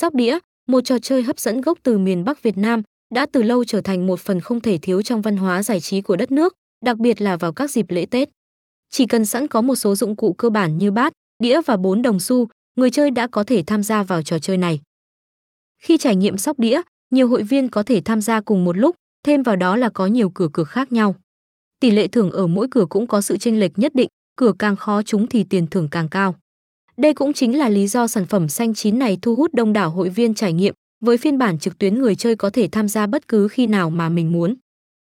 Sóc đĩa, một trò chơi hấp dẫn gốc từ miền Bắc Việt Nam, đã từ lâu trở thành một phần không thể thiếu trong văn hóa giải trí của đất nước, đặc biệt là vào các dịp lễ Tết. Chỉ cần sẵn có một số dụng cụ cơ bản như bát, đĩa và bốn đồng xu, người chơi đã có thể tham gia vào trò chơi này. Khi trải nghiệm sóc đĩa, nhiều hội viên có thể tham gia cùng một lúc, thêm vào đó là có nhiều cửa cược khác nhau. Tỷ lệ thưởng ở mỗi cửa cũng có sự chênh lệch nhất định, cửa càng khó trúng thì tiền thưởng càng cao. Đây cũng chính là lý do sản phẩm xanh chín này thu hút đông đảo hội viên trải nghiệm, với phiên bản trực tuyến người chơi có thể tham gia bất cứ khi nào mà mình muốn.